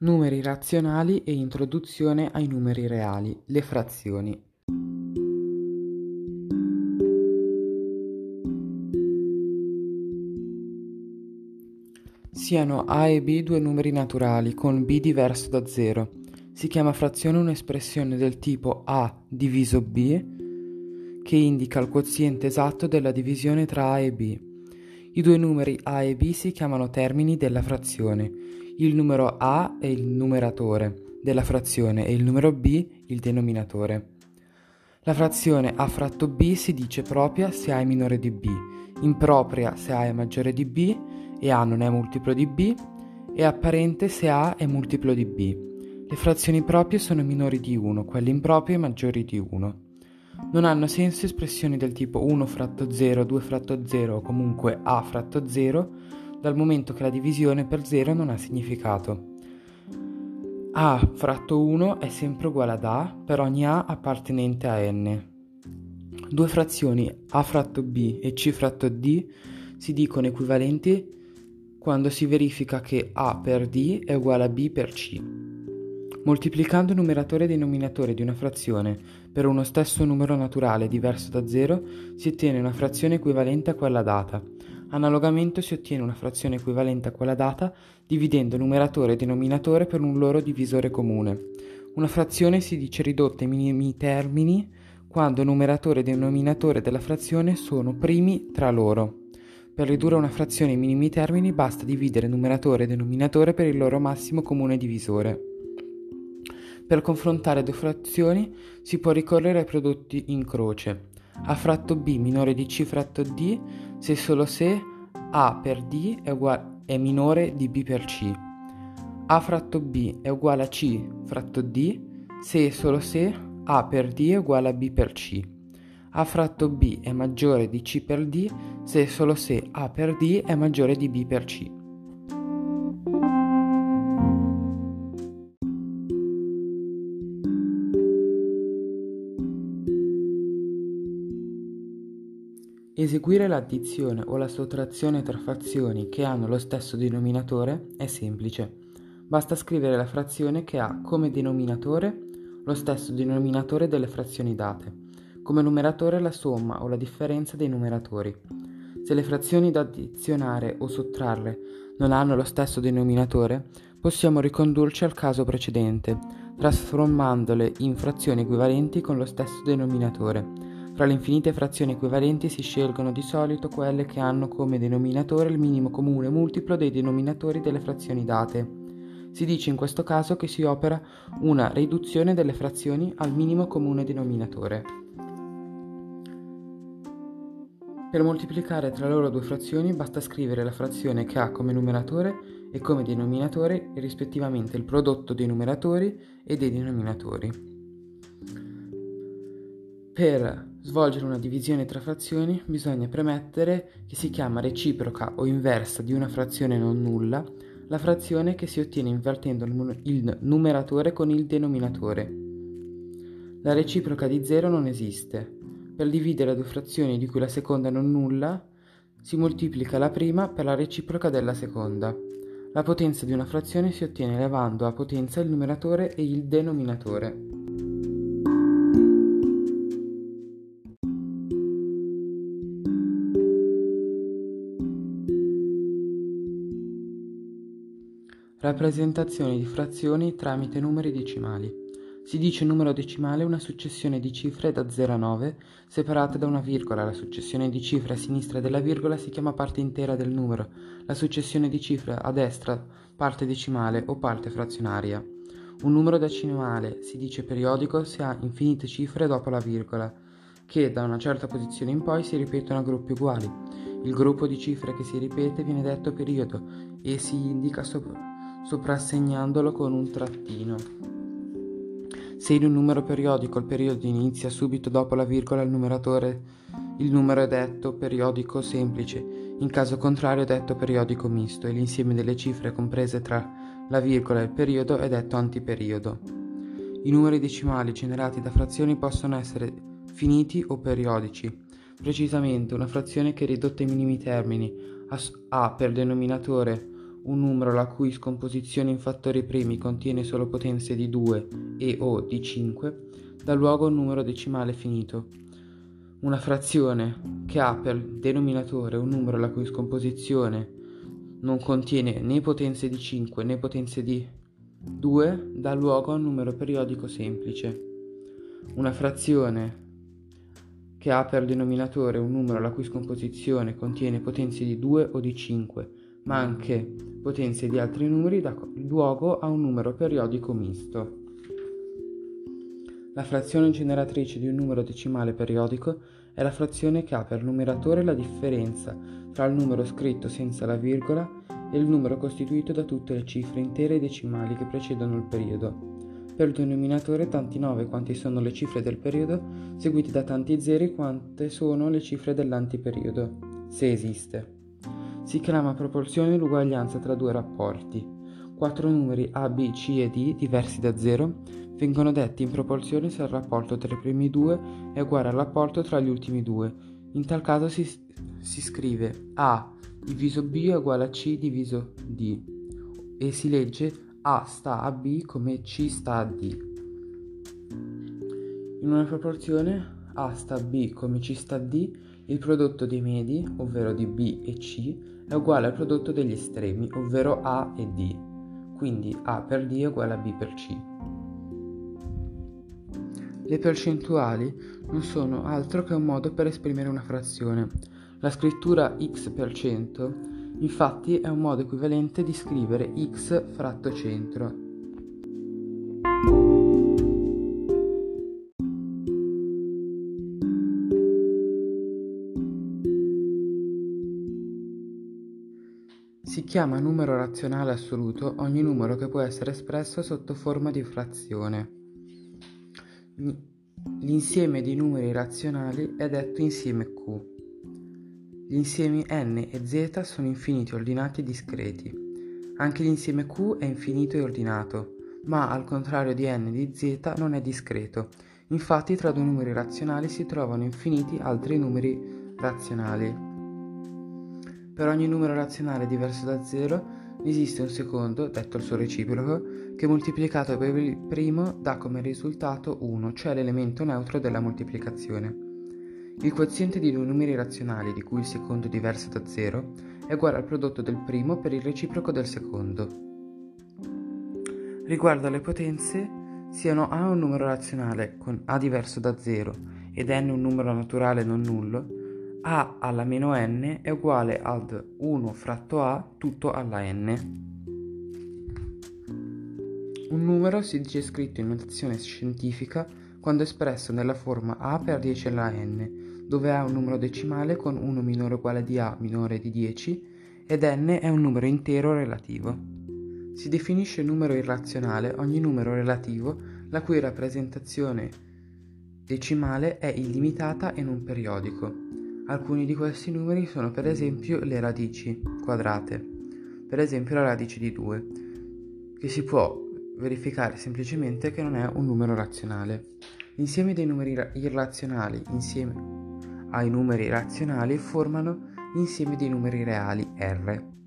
Numeri razionali e introduzione ai numeri reali, le frazioni. Siano A e B due numeri naturali con B diverso da 0. Si chiama frazione un'espressione del tipo A diviso B che indica il quoziente esatto della divisione tra A e B. I due numeri A e B si chiamano termini della frazione. Il numero A è il numeratore della frazione e il numero B il denominatore. La frazione A fratto B si dice propria se A è minore di B, impropria se A è maggiore di B e A non è multiplo di B e apparente se A è multiplo di B. Le frazioni proprie sono minori di 1, quelle improprie maggiori di 1. Non hanno senso espressioni del tipo 1 fratto 0, 2 fratto 0 o comunque A fratto 0, dal momento che la divisione per 0 non ha significato. A fratto 1 è sempre uguale ad A per ogni A appartenente a n. Due frazioni A fratto B e C fratto D si dicono equivalenti quando si verifica che A per D è uguale a B per C. Moltiplicando il numeratore e denominatore di una frazione per uno stesso numero naturale diverso da 0 si ottiene una frazione equivalente a quella data. Analogamente si ottiene una frazione equivalente a quella data dividendo numeratore e denominatore per un loro divisore comune. Una frazione si dice ridotta ai minimi termini quando numeratore e denominatore della frazione sono primi tra loro. Per ridurre una frazione ai minimi termini basta dividere numeratore e denominatore per il loro massimo comune divisore. Per confrontare due frazioni si può ricorrere ai prodotti in croce. A fratto B minore di C fratto D se solo se A per D è, uguale, è minore di B per C. A fratto B è uguale a C fratto D se e solo se A per D è uguale a B per C. A fratto B è maggiore di C per D se e solo se A per D è maggiore di B per C. Eseguire l'addizione o la sottrazione tra frazioni che hanno lo stesso denominatore è semplice. Basta scrivere la frazione che ha come denominatore lo stesso denominatore delle frazioni date, come numeratore la somma o la differenza dei numeratori. Se le frazioni da addizionare o sottrarre non hanno lo stesso denominatore, possiamo ricondurci al caso precedente, trasformandole in frazioni equivalenti con lo stesso denominatore fra le infinite frazioni equivalenti si scelgono di solito quelle che hanno come denominatore il minimo comune multiplo dei denominatori delle frazioni date. Si dice in questo caso che si opera una riduzione delle frazioni al minimo comune denominatore. Per moltiplicare tra loro due frazioni basta scrivere la frazione che ha come numeratore e come denominatore rispettivamente il prodotto dei numeratori e dei denominatori. Per svolgere una divisione tra frazioni bisogna premettere che si chiama reciproca o inversa di una frazione non nulla la frazione che si ottiene invertendo il numeratore con il denominatore. La reciproca di 0 non esiste. Per dividere due frazioni di cui la seconda non nulla si moltiplica la prima per la reciproca della seconda. La potenza di una frazione si ottiene elevando a potenza il numeratore e il denominatore. Rappresentazione di frazioni tramite numeri decimali. Si dice numero decimale una successione di cifre da 0 a 9 separate da una virgola. La successione di cifre a sinistra della virgola si chiama parte intera del numero, la successione di cifre a destra parte decimale o parte frazionaria. Un numero decimale si dice periodico se ha infinite cifre dopo la virgola, che da una certa posizione in poi si ripetono a gruppi uguali. Il gruppo di cifre che si ripete viene detto periodo e si indica sopra soprassegnandolo con un trattino. Se in un numero periodico il periodo inizia subito dopo la virgola il numeratore, il numero è detto periodico semplice, in caso contrario è detto periodico misto e l'insieme delle cifre comprese tra la virgola e il periodo è detto antiperiodo. I numeri decimali generati da frazioni possono essere finiti o periodici. Precisamente una frazione che ridotta ai minimi termini ha per denominatore un numero la cui scomposizione in fattori primi contiene solo potenze di 2 e o di 5 dà luogo a un numero decimale finito. Una frazione che ha per denominatore un numero la cui scomposizione non contiene né potenze di 5 né potenze di 2 dà luogo a un numero periodico semplice. Una frazione che ha per denominatore un numero la cui scomposizione contiene potenze di 2 o di 5, ma anche potenze di altri numeri dà luogo a un numero periodico misto. La frazione generatrice di un numero decimale periodico è la frazione che ha per numeratore la differenza tra il numero scritto senza la virgola e il numero costituito da tutte le cifre intere e decimali che precedono il periodo. Per il denominatore tanti 9 quanti sono le cifre del periodo, seguiti da tanti zeri quante sono le cifre dell'antiperiodo, se esiste. Si chiama proporzione l'uguaglianza tra due rapporti. Quattro numeri A, B, C e D, diversi da 0, vengono detti in proporzione se il rapporto tra i primi due è uguale al rapporto tra gli ultimi due. In tal caso si, si scrive A diviso B è uguale a C diviso D e si legge A sta a B come C sta a D. In una proporzione A sta a B come C sta a D, il prodotto dei medi, ovvero di B e C, è uguale al prodotto degli estremi, ovvero A e D. Quindi A per D è uguale a B per C. Le percentuali non sono altro che un modo per esprimere una frazione. La scrittura x%, infatti, è un modo equivalente di scrivere x fratto centro. Si chiama numero razionale assoluto ogni numero che può essere espresso sotto forma di frazione. L'insieme di numeri razionali è detto insieme Q. Gli insiemi n e z sono infiniti ordinati e discreti. Anche l'insieme q è infinito e ordinato, ma al contrario di n di z non è discreto. Infatti tra due numeri razionali si trovano infiniti altri numeri razionali. Per ogni numero razionale diverso da 0 esiste un secondo, detto il suo reciproco, che moltiplicato per il primo dà come risultato 1, cioè l'elemento neutro della moltiplicazione. Il quoziente di due numeri razionali di cui il secondo è diverso da 0 è uguale al prodotto del primo per il reciproco del secondo. Riguardo alle potenze, siano A un numero razionale con A diverso da 0 ed n un numero naturale non nullo, A alla meno n è uguale ad 1 fratto A tutto alla n. Un numero si dice scritto in notazione scientifica quando espresso nella forma A per 10 alla n, dove A è un numero decimale con 1 minore uguale di A minore di 10 ed n è un numero intero relativo. Si definisce numero irrazionale ogni numero relativo la cui rappresentazione decimale è illimitata e non periodico. Alcuni di questi numeri sono per esempio le radici quadrate, per esempio la radice di 2, che si può verificare semplicemente che non è un numero razionale. L'insieme dei numeri irrazionali insieme ai numeri razionali formano l'insieme dei numeri reali R.